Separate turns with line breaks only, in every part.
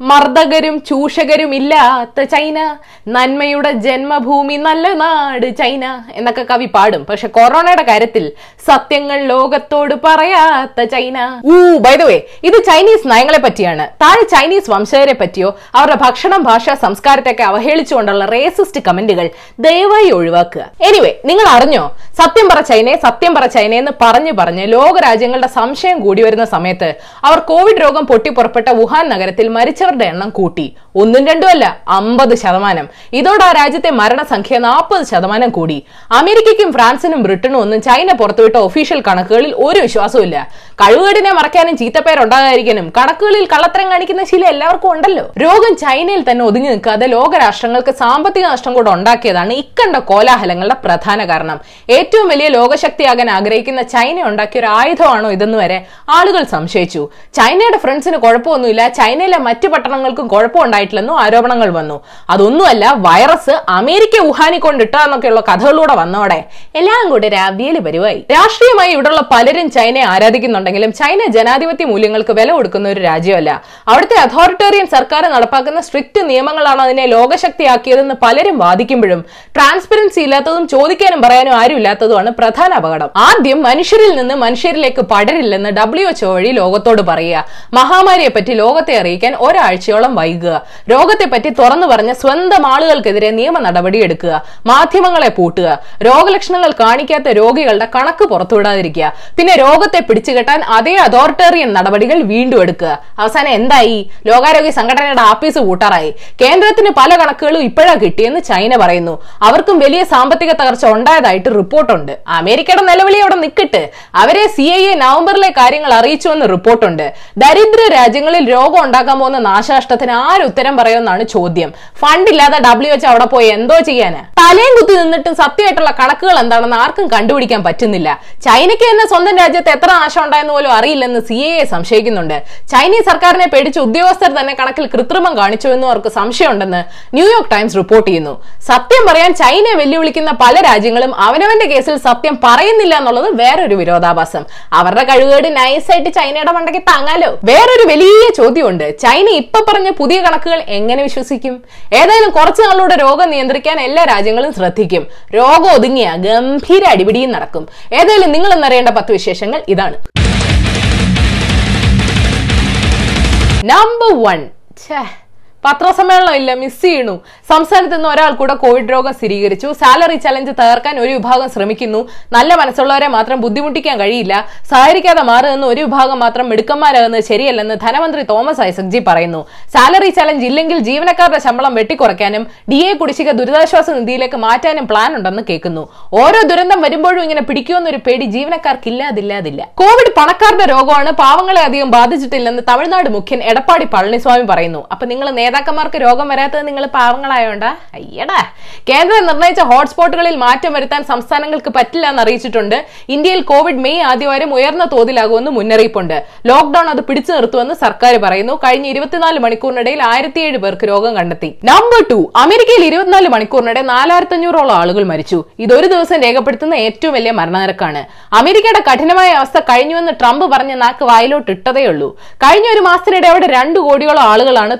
മർദ്ദകരും ചൂഷകരും ഇല്ലാത്ത ചൈന. നന്മയുടെ ജന്മഭൂമി നല്ല നാട് ചൈന എന്നൊക്കെ കവി പാടും. പക്ഷെ കൊറോണയുടെ കാര്യത്തിൽ സത്യങ്ങൾ ലോകത്തോട് പറയാത്ത ചൈന. ഊ ബൈ വേ ഇത് ചൈനീസ് നയങ്ങളെ പറ്റിയാണ്. താഴെ ചൈനീസ് വംശജരെ പറ്റിയോ അവരുടെ ഭക്ഷണം ഭാഷ സംസ്കാരത്തെയൊക്കെ അവഹേളിച്ചുകൊണ്ടുള്ള റേസിസ്റ്റ് കമന്റുകൾ ദയവായി ഒഴിവാക്കുക. എനിവേ നിങ്ങൾ അറിഞ്ഞോ? സത്യം പറ ചൈനയെ സത്യം പറ ചൈന എന്ന് പറഞ്ഞു പറഞ്ഞ് ലോകരാജ്യങ്ങളുടെ സംശയം കൂടി വരുന്ന സമയത്ത് അവർ കോവിഡ് രോഗം പൊട്ടിപ്പുറപ്പെട്ട വുഹാൻ നഗരത്തിൽ മരിച്ചവരുടെ എണ്ണം കൂട്ടി. ഒന്നും രണ്ടും അല്ല അമ്പത് ശതമാനം. ഇതോടെ ആ രാജ്യത്തെ മരണസംഖ്യ നാൽപ്പത് ശതമാനം കൂടി. അമേരിക്കയ്ക്കും ഫ്രാൻസിനും ബ്രിട്ടനും ഒന്നും ചൈന പുറത്തുവിട്ട ഒഫീഷ്യൽ കണക്കുകളിൽ ഒരു വിശ്വാസവും ഇല്ല. കഴിവുകേടിനെ മറയ്ക്കാനും ചീത്തപ്പേരുണ്ടാകാതിരിക്കാനും കണക്കുകളിൽ കള്ളത്തരം കാണിക്കുന്ന ശീലം എല്ലാവർക്കും ഉണ്ടല്ലോ. രോഗം ചൈനയിൽ തന്നെ ഒതുങ്ങി നിൽക്കാതെ ലോകരാഷ്ട്രങ്ങൾക്ക് സാമ്പത്തിക നഷ്ടം കൂടെ ഉണ്ടാക്കിയതാണ് ഇക്കണ്ട കോലാഹലങ്ങളുടെ പ്രധാന കാരണം. ഏറ്റവും വലിയ ലോകശക്തിയാകാൻ ആഗ്രഹിക്കുന്ന ചൈന ഉണ്ടാക്കിയ ഒരു ആയുധമാണോ ഇതെന്ന് വരെ ആളുകൾ സംശയിച്ചു. ചൈനയുടെ ഫ്രണ്ട്സിന് കുഴപ്പമൊന്നുമില്ല. ചൈനയിലെ മറ്റു പട്ടണങ്ങൾക്കും കുഴപ്പമുണ്ടായിട്ടില്ലെന്നും ആരോപണങ്ങൾ വന്നു. അതൊന്നുമല്ല വൈറസ് അമേരിക്ക വുഹാനി കൊണ്ടിട്ടാന്നൊക്കെയുള്ള കഥകളിലൂടെ വന്നോടെ എല്ലാം കൂടെ രാവിലെ പരിവായി. രാഷ്ട്രീയമായി ഇവിടെയുള്ള പലരും ചൈനയെ ആരാധിക്കുന്നുണ്ടെങ്കിലും ചൈന ജനാധിപത്യ മൂല്യങ്ങൾക്ക് വില കൊടുക്കുന്ന ഒരു രാജ്യമല്ല. അവിടുത്തെ അതോറിറ്റേറിയൻ സർക്കാർ നടപ്പാക്കുന്ന സ്ട്രിക്റ്റ് നിയമങ്ങളാണ് അതിനെ ലോകശക്തിയാക്കിയതെന്ന് പലരും വാദിക്കുമ്പോഴും ട്രാൻസ്പെറൻസി ഇല്ലാത്തതും ചോദിക്കാനും പറയാനും ആരുമില്ലാത്തതുമാണ് പ്രധാന അപകടം. ആദ്യം മനുഷ്യരിൽ നിന്ന് മനുഷ്യരിലേക്ക് പടരില്ലെന്ന് ഡബ്ല്യു എച്ച്ഒ വഴി ലോകത്തോട് പറയുക. മഹാമാരിയെ പറ്റി ലോകത്തെ അറിയിക്കാൻ ഒരാഴ്ചയോളം വൈകുക. രോഗത്തെ പറ്റി തുറന്നു പറഞ്ഞ സ്വന്തം ആളുകൾക്കെതിരെ നിയമ നടപടി എടുക്കുക. മാധ്യമങ്ങളെ പൂട്ടുക. രോഗലക്ഷണങ്ങൾ കാണിക്കാത്ത രോഗികളുടെ കണക്ക് പുറത്തുവിടാതിരിക്കുക. പിന്നെ രോഗത്തെ പിടിച്ചുകെട്ടാൻ അതേ അതോറിറ്റേറിയൻ നടപടികൾ വീണ്ടും എടുക്കുക. അവസാനം എന്തായി? ലോകാരോഗ്യ സംഘടനയുടെ ആഫീസ് കൂട്ടാറായി കേന്ദ്രത്തിന് പല കണക്കുകളും ഇപ്പോഴാ കിട്ടിയെന്ന് ചൈന പറയുന്നു. അവർക്കും വലിയ സാമ്പത്തിക തകർച്ച ഉണ്ടായതായിട്ട് റിപ്പോർട്ടുണ്ട്. അമേരിക്കയുടെ നിലവിളി അവിടെ നിൽക്കട്ടെ. അവരെ സി ഐ എ നവംബറിലെ കാര്യങ്ങൾ അറിയിച്ചുവെന്ന് റിപ്പോർട്ടുണ്ട്. ദരിദ്ര രാജ്യങ്ങളിൽ രോഗം ഉണ്ടാക്കാൻ പോകുന്ന നാശനഷ്ടത്തിന് ആരുത്തരം പറയുമെന്നാണ് ചോദ്യം. ഫണ്ട് ഇല്ലാതെ ഡബ്ല്യു എച്ച് അവിടെ പോയി എന്തോ ചെയ്യാന്? തലയും കുത്തി നിന്നിട്ടും സത്യമായിട്ടുള്ള കണക്കുകൾ എന്താണെന്ന് ആർക്കും കണ്ടുപിടിക്കാൻ പറ്റുന്നില്ല. ചൈനയ്ക്ക് തന്നെ സ്വന്തം രാജ്യത്ത് എത്ര നാശം ഉണ്ടായെന്ന് പോലും അറിയില്ലെന്ന് സി എ സംശയിക്കുന്നുണ്ട്. ചൈനീസ് സർക്കാരിനെ പേടിച്ച് ഉദ്യോഗസ്ഥർ തന്നെ കണക്കിൽ കൃത്രിമം കാണിച്ചു എന്നും അവർക്ക് സംശയമുണ്ടെന്ന് ന്യൂയോർക്ക് ടൈംസ് റിപ്പോർട്ട് ചെയ്യുന്നു. സത്യം പറയാൻ ചൈനയെ വെല്ലുവിളിക്കുന്ന പല രാജ്യങ്ങളും അവനവന്റെ കേസിൽ സത്യം പറയുന്നില്ല എന്നുള്ളത് വേറൊരു വിരോധാഭാസം. അവരുടെ കഴിവുകേട് നൈസായിട്ട് ചൈനയുടെ മണ്ടയ്ക്ക് താങ്ങാലോ? വേറൊരു വലിയ ചോദ്യമുണ്ട്. ചൈന ഇപ്പൊ പറഞ്ഞ പുതിയ കണക്കുകൾ എങ്ങനെ വിശ്വസിക്കും? ഏതായാലും കുറച്ചു നാളുടെ രോഗം നിയന്ത്രിക്കാൻ എല്ലാ രാജ്യങ്ങളും ശ്രദ്ധിക്കും. രോഗം ഒതുങ്ങിയ ഗംഭീര അടിപിടിയും നടക്കും. ഏതായാലും നിങ്ങൾ എന്നറിയേണ്ട പത്ത് വിശേഷങ്ങൾ ഇതാണ്. നമ്പർ വൺ ഛേ. പത്രസമ്മേളനം ഇല്ല മിസ് ചെയ്യണു. സംസ്ഥാനത്ത് നിന്ന് ഒരാൾ കൂടെ കോവിഡ് രോഗം സ്ഥിരീകരിച്ചു. സാലറി ചലഞ്ച് തകർക്കാൻ ഒരു വിഭാഗം ശ്രമിക്കുന്നു. നല്ല മനസ്സുള്ളവരെ മാത്രം ബുദ്ധിമുട്ടിക്കാൻ കഴിയില്ല. സഹകരിക്കാതെ മാറുന്ന ഒരു വിഭാഗം മാത്രം മിടുക്കന്മാരാകുന്നത് ശരിയല്ലെന്ന് ധനമന്ത്രി തോമസ് ഐസക് ജി പറയുന്നു. സാലറി ചലഞ്ച് ഇല്ലെങ്കിൽ ജീവനക്കാരുടെ ശമ്പളം വെട്ടിക്കുറയ്ക്കാനും ഡി എ കുടിശ്ശിക ദുരിതാശ്വാസ നിധിയിലേക്ക് മാറ്റാനും പ്ലാൻ ഉണ്ടെന്ന് കേൾക്കുന്നു. ഓരോ ദുരന്തം വരുമ്പോഴും ഇങ്ങനെ പിടിക്കുമെന്നൊരു പേടി ജീവനക്കാർക്കില്ലാതില്ലാതില്ല. കോവിഡ് പണക്കാരുടെ രോഗമാണ് പാവങ്ങളെ അധികം ബാധിച്ചിട്ടില്ലെന്ന് തമിഴ്നാട് മുഖ്യൻ എടപ്പാടി പളനിസ്വാമി പറയുന്നു. അപ്പൊ നിങ്ങൾ നേതാക്കന്മാർക്ക് രോഗം വരാത്തത് നിങ്ങൾ പാവങ്ങളായോണ്ടാ? അയ്യടാ. കേന്ദ്രം നിർണയിച്ച ഹോട്ട്സ്പോട്ടുകളിൽ മാറ്റം വരുത്താൻ സംസ്ഥാനങ്ങൾക്ക് പറ്റില്ല എന്ന് അറിയിച്ചിട്ടുണ്ട്. ഇന്ത്യയിൽ കോവിഡ് മെയ് ആദ്യവാരം ഉയർന്ന തോതിലാകുമെന്ന് മുന്നറിയിപ്പുണ്ട്. ലോക്ഡൌൺ അത് പിടിച്ചു നിർത്തുമെന്ന് സർക്കാർ പറയുന്നു. കഴിഞ്ഞ ഇരുപത്തിനാല് മണിക്കൂറിനിടയിൽ ആയിരത്തിയേഴ് പേർക്ക് രോഗം കണ്ടെത്തി. നമ്പർ ടു അമേരിക്കയിൽ ഇരുപത്തിനാല് മണിക്കൂറിനിടെ നാലായിരത്തി അഞ്ഞൂറോളം ആളുകൾ മരിച്ചു. ഇതൊരു ദിവസം രേഖപ്പെടുത്തുന്ന ഏറ്റവും വലിയ മരണനിരക്കാണ്. അമേരിക്കയുടെ കഠിനമായ അവസ്ഥ കഴിഞ്ഞുവെന്ന് ട്രംപ് പറഞ്ഞ നാക്ക് വായിലോട്ട് ഇട്ടതേ ഉള്ളൂ കഴിഞ്ഞ ഒരു മാസത്തിനിടെ അവിടെ രണ്ടു കോടിയോളം ആളുകളാണ്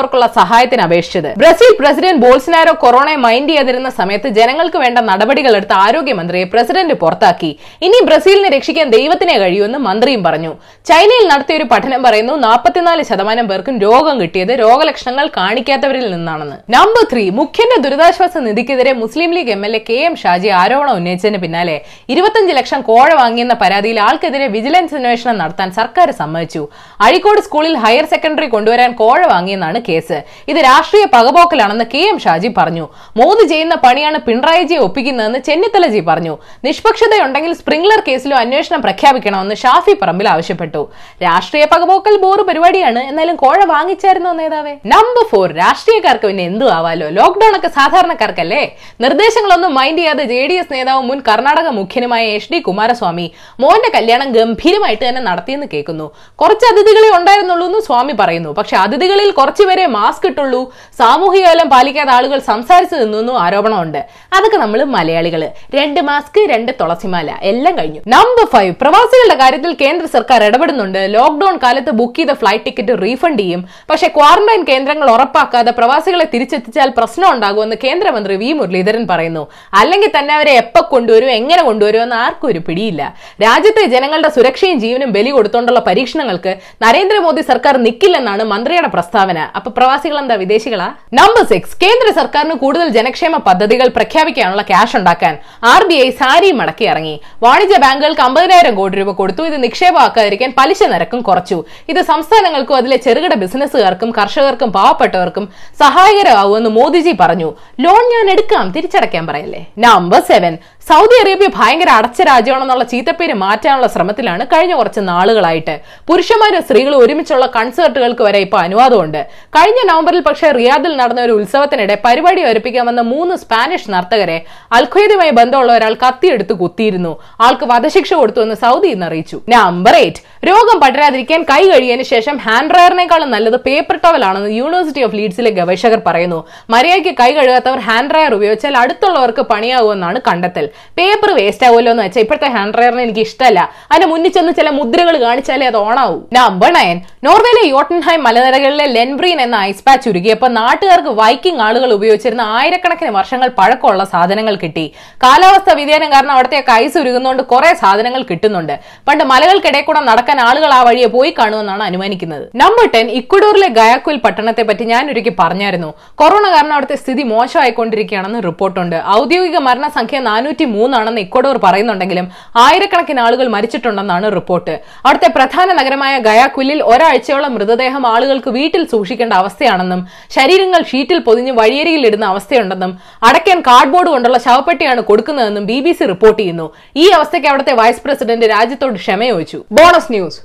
തൊഴിലില്ലാത്തവർക്കുള്ള സഹായത്തിന് അപേക്ഷിച്ചത്. ബ്രസീൽ പ്രസിഡന്റ് ബോൾസിനാരോ കൊറോണയെ മൈൻഡ് ചെയ്യാതിരുന്ന സമയത്ത് ജനങ്ങൾക്ക് വേണ്ട നടപടികൾ എടുത്ത ആരോഗ്യമന്ത്രിയെ പ്രസിഡന്റ് പുറത്താക്കി. ഇനി ബ്രസീലിനെ രക്ഷിക്കാൻ ദൈവത്തിനെ കഴിയുമെന്ന് മന്ത്രിയും പറഞ്ഞു. ചൈനയിൽ നടത്തിയ ഒരു പഠനം പറയുന്നു നാൽപ്പത്തിനാല് ശതമാനം പേർക്കും രോഗം കിട്ടിയത് രോഗലക്ഷണങ്ങൾ കാണിക്കാത്തവരിൽ നിന്നാണെന്ന്. നമ്പർ ത്രീ മുഖ്യന്റെ ദുരിതാശ്വാസ നിധിക്കെതിരെ Muslim League M L A K M Shaji ആരോപണം ഉന്നയിച്ചതിന് പിന്നാലെ ഇരുപത്തഞ്ച് ലക്ഷം കോഴ വാങ്ങിയെന്ന പരാതിയിൽ ആൾക്കെതിരെ വിജിലൻസ് അന്വേഷണം നടത്താൻ സർക്കാർ സമ്മതിച്ചു. അഴീക്കോട് സ്കൂളിൽ ഹയർ സെക്കൻഡറി കൊണ്ടുവരാൻ കോഴ വാങ്ങിയെന്നാണ് കേസ്. ഇത് രാഷ്ട്രീയ പകപോക്കലാണെന്ന് കെ എം ഷാജി പറഞ്ഞു. മോദി ചെയ്യുന്ന പണിയാണ് പിണറായിജിയെ ഒപ്പിക്കുന്നതെന്ന് ചെന്നിത്തലജി പറഞ്ഞു. നിഷ്പക്ഷതയുണ്ടെങ്കിൽ സ്പ്രിംഗ്ലർ കേസിലും അന്വേഷണം പ്രഖ്യാപിക്കണമെന്ന് ഷാഫി പറമ്പിൽ ആവശ്യപ്പെട്ടു. രാഷ്ട്രീയ പകപോക്കൽ ബോറ് പരിപാടിയാണ്. എന്നാലും കോഴ വാങ്ങിച്ചായിരുന്നോ നേതാവേ? നമ്പർ ഫോർ രാഷ്ട്രീയക്കാർക്ക് പിന്നെ എന്തു ആവാലോ? ലോക്ഡൌൺ ഒക്കെ സാധാരണക്കാർക്കല്ലേ? നിർദ്ദേശങ്ങളൊന്നും മൈൻഡ് ചെയ്യാതെ ജെ ഡി എസ് നേതാവും മുൻ കർണാടക മുഖ്യനുമായ എച്ച് ഡി കുമാരസ്വാമി മോന്റെ കല്യാണം ഗംഭീരമായിട്ട് തന്നെ നടത്തിയെന്ന് കേൾക്കുന്നു. കുറച്ച് അതിഥികളെ ഉണ്ടായിരുന്നുള്ളൂ എന്ന് സ്വാമി പറയുന്നു. പക്ഷെ അതിഥികളിൽ കുറച്ചുപേരെ വരെ മാസ്ക് ഇട്ടുള്ളൂ. സാമൂഹിക അകലം പാലിക്കാത്ത ആളുകൾ സംസാരിച്ചു നിന്നു ആരോപണമുണ്ട്. അതൊക്കെ നമ്മൾ മലയാളികൾ രണ്ട് മാസ്ക് രണ്ട് തുളസിമാല. എല്ലാം കഴിഞ്ഞു. നമ്പർ ഫൈവ് പ്രവാസികളുടെ കാര്യത്തിൽ കേന്ദ്ര സർക്കാർ ഇടപെടുന്നുണ്ട്. ലോക്ഡൌൺ കാലത്ത് ബുക്ക് ചെയ്ത ഫ്ലൈറ്റ് ടിക്കറ്റ് റീഫണ്ട് ചെയ്യും. പക്ഷെ ക്വാറന്റൈൻ കേന്ദ്രങ്ങൾ ഉറപ്പാക്കാതെ പ്രവാസികളെ തിരിച്ചെത്തിച്ചാൽ പ്രശ്നം ഉണ്ടാകുമെന്ന് കേന്ദ്രമന്ത്രി വി മുരളീധരൻ പറയുന്നു. അല്ലെങ്കിൽ തന്നെ അവരെ എപ്പോ കൊണ്ടുവരും എങ്ങനെ കൊണ്ടുവരും എന്ന് ആർക്കും ഒരു പിടിയില്ല. രാജ്യത്തെ ജനങ്ങളുടെ സുരക്ഷയും ജീവനും ബലി കൊടുത്തുകൊണ്ടുള്ള പരീക്ഷണങ്ങൾക്ക് നരേന്ദ്രമോദി സർക്കാർ നിൽക്കില്ലെന്നാണ് മന്ത്രിയുടെ പ്രസ്താവന. അപ്പൊ പ്രവാസികൾ എന്താ വിദേശികളാ? നമ്പർ സിക്സ് കേന്ദ്ര സർക്കാരിന് കൂടുതൽ ജനക്ഷേമ പദ്ധതികൾ പ്രഖ്യാപിക്കാനുള്ള ക്യാഷ് ഉണ്ടാക്കാൻ ആർ ബി ഐ സാരി മടക്കി ഇറങ്ങി. വാണിജ്യ ബാങ്കുകൾക്ക് അമ്പതിനായിരം കോടി രൂപ കൊടുത്തു. ഇത് നിക്ഷേപമാക്കാതിരിക്കാൻ പലിശ നിരക്കും കുറച്ചു. ഇത് സംസ്ഥാനങ്ങൾക്കും അതിലെ ചെറുകിട ബിസിനസ്സുകാർക്കും കർഷകർക്കും പാവപ്പെട്ടവർക്കും സഹായകരമാവുമെന്ന് മോദിജി പറഞ്ഞു. ലോൺ ഞാൻ എടുക്കാം തിരിച്ചടയ്ക്കാൻ പറയല്ലേ? നമ്പർ സെവൻ സൗദി അറേബ്യ ഭയങ്കര അടച്ച രാജ്യമാണെന്നുള്ള ചീത്തപ്പേര് മാറ്റാനുള്ള ശ്രമത്തിലാണ് കഴിഞ്ഞ കുറച്ച് നാളുകളായിട്ട്. പുരുഷന്മാരും സ്ത്രീകളും ഒരുമിച്ചുള്ള കൺസേർട്ടുകൾക്ക് വരെ ഇപ്പൊ അനുവാദമുണ്ട്. കഴിഞ്ഞ നവംബറിൽ പക്ഷേ റിയാദിൽ നടന്ന ഒരു ഉത്സവത്തിനിടെ പരിപാടി ഒരുപ്പിക്കാൻ വന്ന മൂന്ന് സ്പാനിഷ് നർത്തകരെ അൽഖ്വയ്ദുമായി ബന്ധമുള്ള ഒരാൾ കത്തിയെടുത്ത് കുത്തിയിരുന്നു. ആൾക്ക് വധശിക്ഷ കൊടുത്തുവെന്ന് സൗദി ഇന്ന് അറിയിച്ചു. നമ്പർ എയ്റ്റ് രോഗം പടരാതിരിക്കാൻ കൈ കഴിയതിനു ശേഷം ഹാൻഡ് ഡ്രയറിനേക്കാളും നല്ലത് പേപ്പർ ടവൽ ആണെന്ന് യൂണിവേഴ്സിറ്റി ഓഫ് ലീഡ്സിലെ ഗവേഷകർ പറയുന്നു. മര്യാദയ്ക്ക് കൈ കഴുകാത്തവർ ഹാൻഡ് ഡ്രയർ ഉപയോഗിച്ചാൽ അടുത്തുള്ളവർക്ക് പണിയാകുമെന്നാണ് കണ്ടെത്തൽ. പേപ്പർ വേസ്റ്റ് ആവുമല്ലോ എന്ന് വെച്ചാൽ ഇപ്പോഴത്തെ ഹാൻഡ് ഡ്രയറിന് എനിക്ക് ഇഷ്ടമല്ല. അതിന് മുന്നിൽ ചെന്ന് ചില മുദ്രകൾ കാണിച്ചാലേ അത് ഓണാവും നമ്പർ നയൻ നോർവേയിലെ യോട്ടൻഹൈം മലനിരകളിലെ ലെൻബ്രീൻ എന്ന ഐസ് പാച്ച് ഉരുകിയപ്പോൾ നാട്ടുകാർക്ക് വൈക്കിംഗ് ആളുകൾ ഉപയോഗിച്ചിരുന്ന ആയിരക്കണക്കിന് വർഷങ്ങൾ പഴക്കമുള്ള സാധനങ്ങൾ കിട്ടി. കാലാവസ്ഥ വ്യതിയാനം കാരണം അവിടത്തേക്ക് ഐസ് ഉരുകുന്നതുകൊണ്ട് കുറെ സാധനങ്ങൾ കിട്ടുന്നുണ്ട്. പണ്ട് മലകൾക്കിടയിൽ കൂടെ നടക്കാൻ ആളുകൾ ആ വഴിയെ പോയി കാണുമെന്നാണ് അനുമാനിക്കുന്നത്. നമ്പർ ടെൻ ഇക്വഡോറിലെ ഗയാക്കുൽ പട്ടണത്തെ പറ്റി ഞാൻ ഒരുക്കി പറഞ്ഞായിരുന്നു. കൊറോണ കാരണം അവിടുത്തെ സ്ഥിതി മോശമായിക്കൊണ്ടിരിക്കുകയാണെന്ന് റിപ്പോർട്ടുണ്ട്. ഔദ്യോഗിക മരണസംഖ്യ നാനൂറ്റി മൂന്നാണെന്ന് ഇക്വഡോർ പറയുന്നുണ്ടെങ്കിലും ആയിരക്കണക്കിന് ആളുകൾ മരിച്ചിട്ടുണ്ടെന്നാണ് റിപ്പോർട്ട്. അവിടുത്തെ പ്രധാന നഗരമായ ഗയാക്കുലിൽ ഒരാഴ്ചയോളം മൃതദേഹം ആളുകൾക്ക് വീട്ടിൽ സൂക്ഷിക്കേണ്ട അവസ്ഥയാണെന്നും ശരീരങ്ങൾ ഷീറ്റിൽ പൊതിഞ്ഞ് വഴിയരിയിൽ ഇടുന്ന അവസ്ഥയുണ്ടെന്നും അടയ്ക്കാൻ കാർഡ്ബോർഡ് കൊണ്ടുള്ള ശവപ്പെട്ടിയാണ് കൊടുക്കുന്നതെന്നും ബി ബി സി റിപ്പോർട്ട് ചെയ്യുന്നു. ഈ അവസ്ഥയ്ക്ക് അവിടുത്തെ വൈസ് പ്രസിഡന്റ് രാജ്യത്തോട് ക്ഷമ ചോദിച്ചു ബോണസ് ന്യൂസ്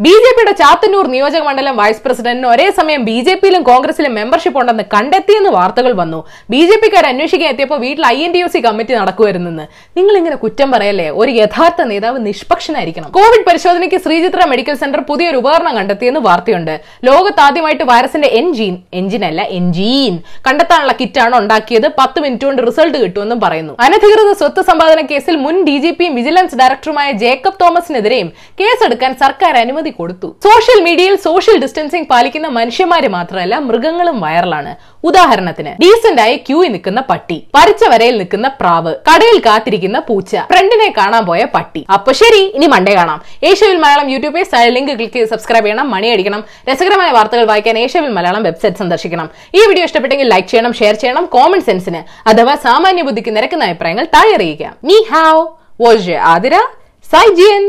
ബി ജെ പിയുടെ ചാത്തന്നൂർ നിയോജക മണ്ഡലം വൈസ് പ്രസിഡന്റിന് ഒരേ സമയം ബി ജെ പിയിലും കോൺഗ്രസിലും മെമ്പർഷിപ്പ് ഉണ്ടെന്ന് കണ്ടെത്തിയെന്ന് വാർത്തകൾ വന്നു. ബി ജെ പിക്കാർ അന്വേഷിക്കാൻ എത്തിയപ്പോൾ വീട്ടിൽ I N D O C committee നടക്കുമായിരുന്നെന്ന്. നിങ്ങൾ ഇങ്ങനെ കുറ്റം പറയല്ലേ? ഒരു യഥാർത്ഥ നേതാവ് നിഷ്പക്ഷനായിരിക്കണം. കോവിഡ് പരിശോധനയ്ക്ക് ശ്രീചിത്ര മെഡിക്കൽ സെന്റർ പുതിയൊരു ഉപകരണം കണ്ടെത്തിയെന്ന് വാർത്തയുണ്ട്. ലോകത്ത് ആദ്യമായിട്ട് വൈറസിന്റെ എൻജിൻ അല്ല എൻജീൻ. കണ്ടെത്താനുള്ള കിറ്റാണ് ഉണ്ടാക്കിയത്. പത്ത് മിനിറ്റ് കൊണ്ട് റിസൾട്ട് കിട്ടുമെന്നും പറയുന്നു. അനധികൃത സ്വത്ത് സമ്പാദന കേസിൽ മുൻ ഡി ജി പിയും വിജിലൻസ് ഡയറക്ടറുമായ ജേക്കബ് തോമസിനെതിരെയും കേസെടുക്കാൻ സർക്കാർ അനുമതി കൊടുത്തു. സോഷ്യൽ മീഡിയയിൽ സോഷ്യൽ ഡിസ്റ്റൻസിംഗ് പാലിക്കുന്ന മനുഷ്യന്മാര് മാത്രമല്ല മൃഗങ്ങളും വൈറലാണ്. ഉദാഹരണത്തിന് ഡീസന്റ് ആയി ക്യൂ നിൽക്കുന്ന പട്ടി പറിച്ച വരയിൽ നിൽക്കുന്ന പ്രാവ് കടയിൽ കാത്തിരിക്കുന്ന പൂച്ച ഫ്രണ്ടിനെ കാണാൻ പോയ പട്ടി. അപ്പൊ ശരി ഇനി മണ്ടേ കാണാം. Asiaville Malayalam YouTube link click ചെയ്ത് സബ്സ്ക്രൈബ് ചെയ്യണം മണി അടിക്കണം. രസകരമായ വാർത്തകൾ വായിക്കാൻ ഏഷ്യവിൽ മലയാളം വെബ്സൈറ്റ് സന്ദർശിക്കണം. ഈ വീഡിയോ ഇഷ്ടപ്പെട്ടെങ്കിൽ ലൈക്ക് ചെയ്യണം ഷെയർ ചെയ്യണം കോമൺ സെൻസിന് അഥവാ സാമാന്യ ബുദ്ധിക്ക് നിരക്കുന്ന അഭിപ്രായങ്ങൾ താഴെ അറിയിക്കാം. നീ ഹാവ് ആതിര സൈജിയൻ.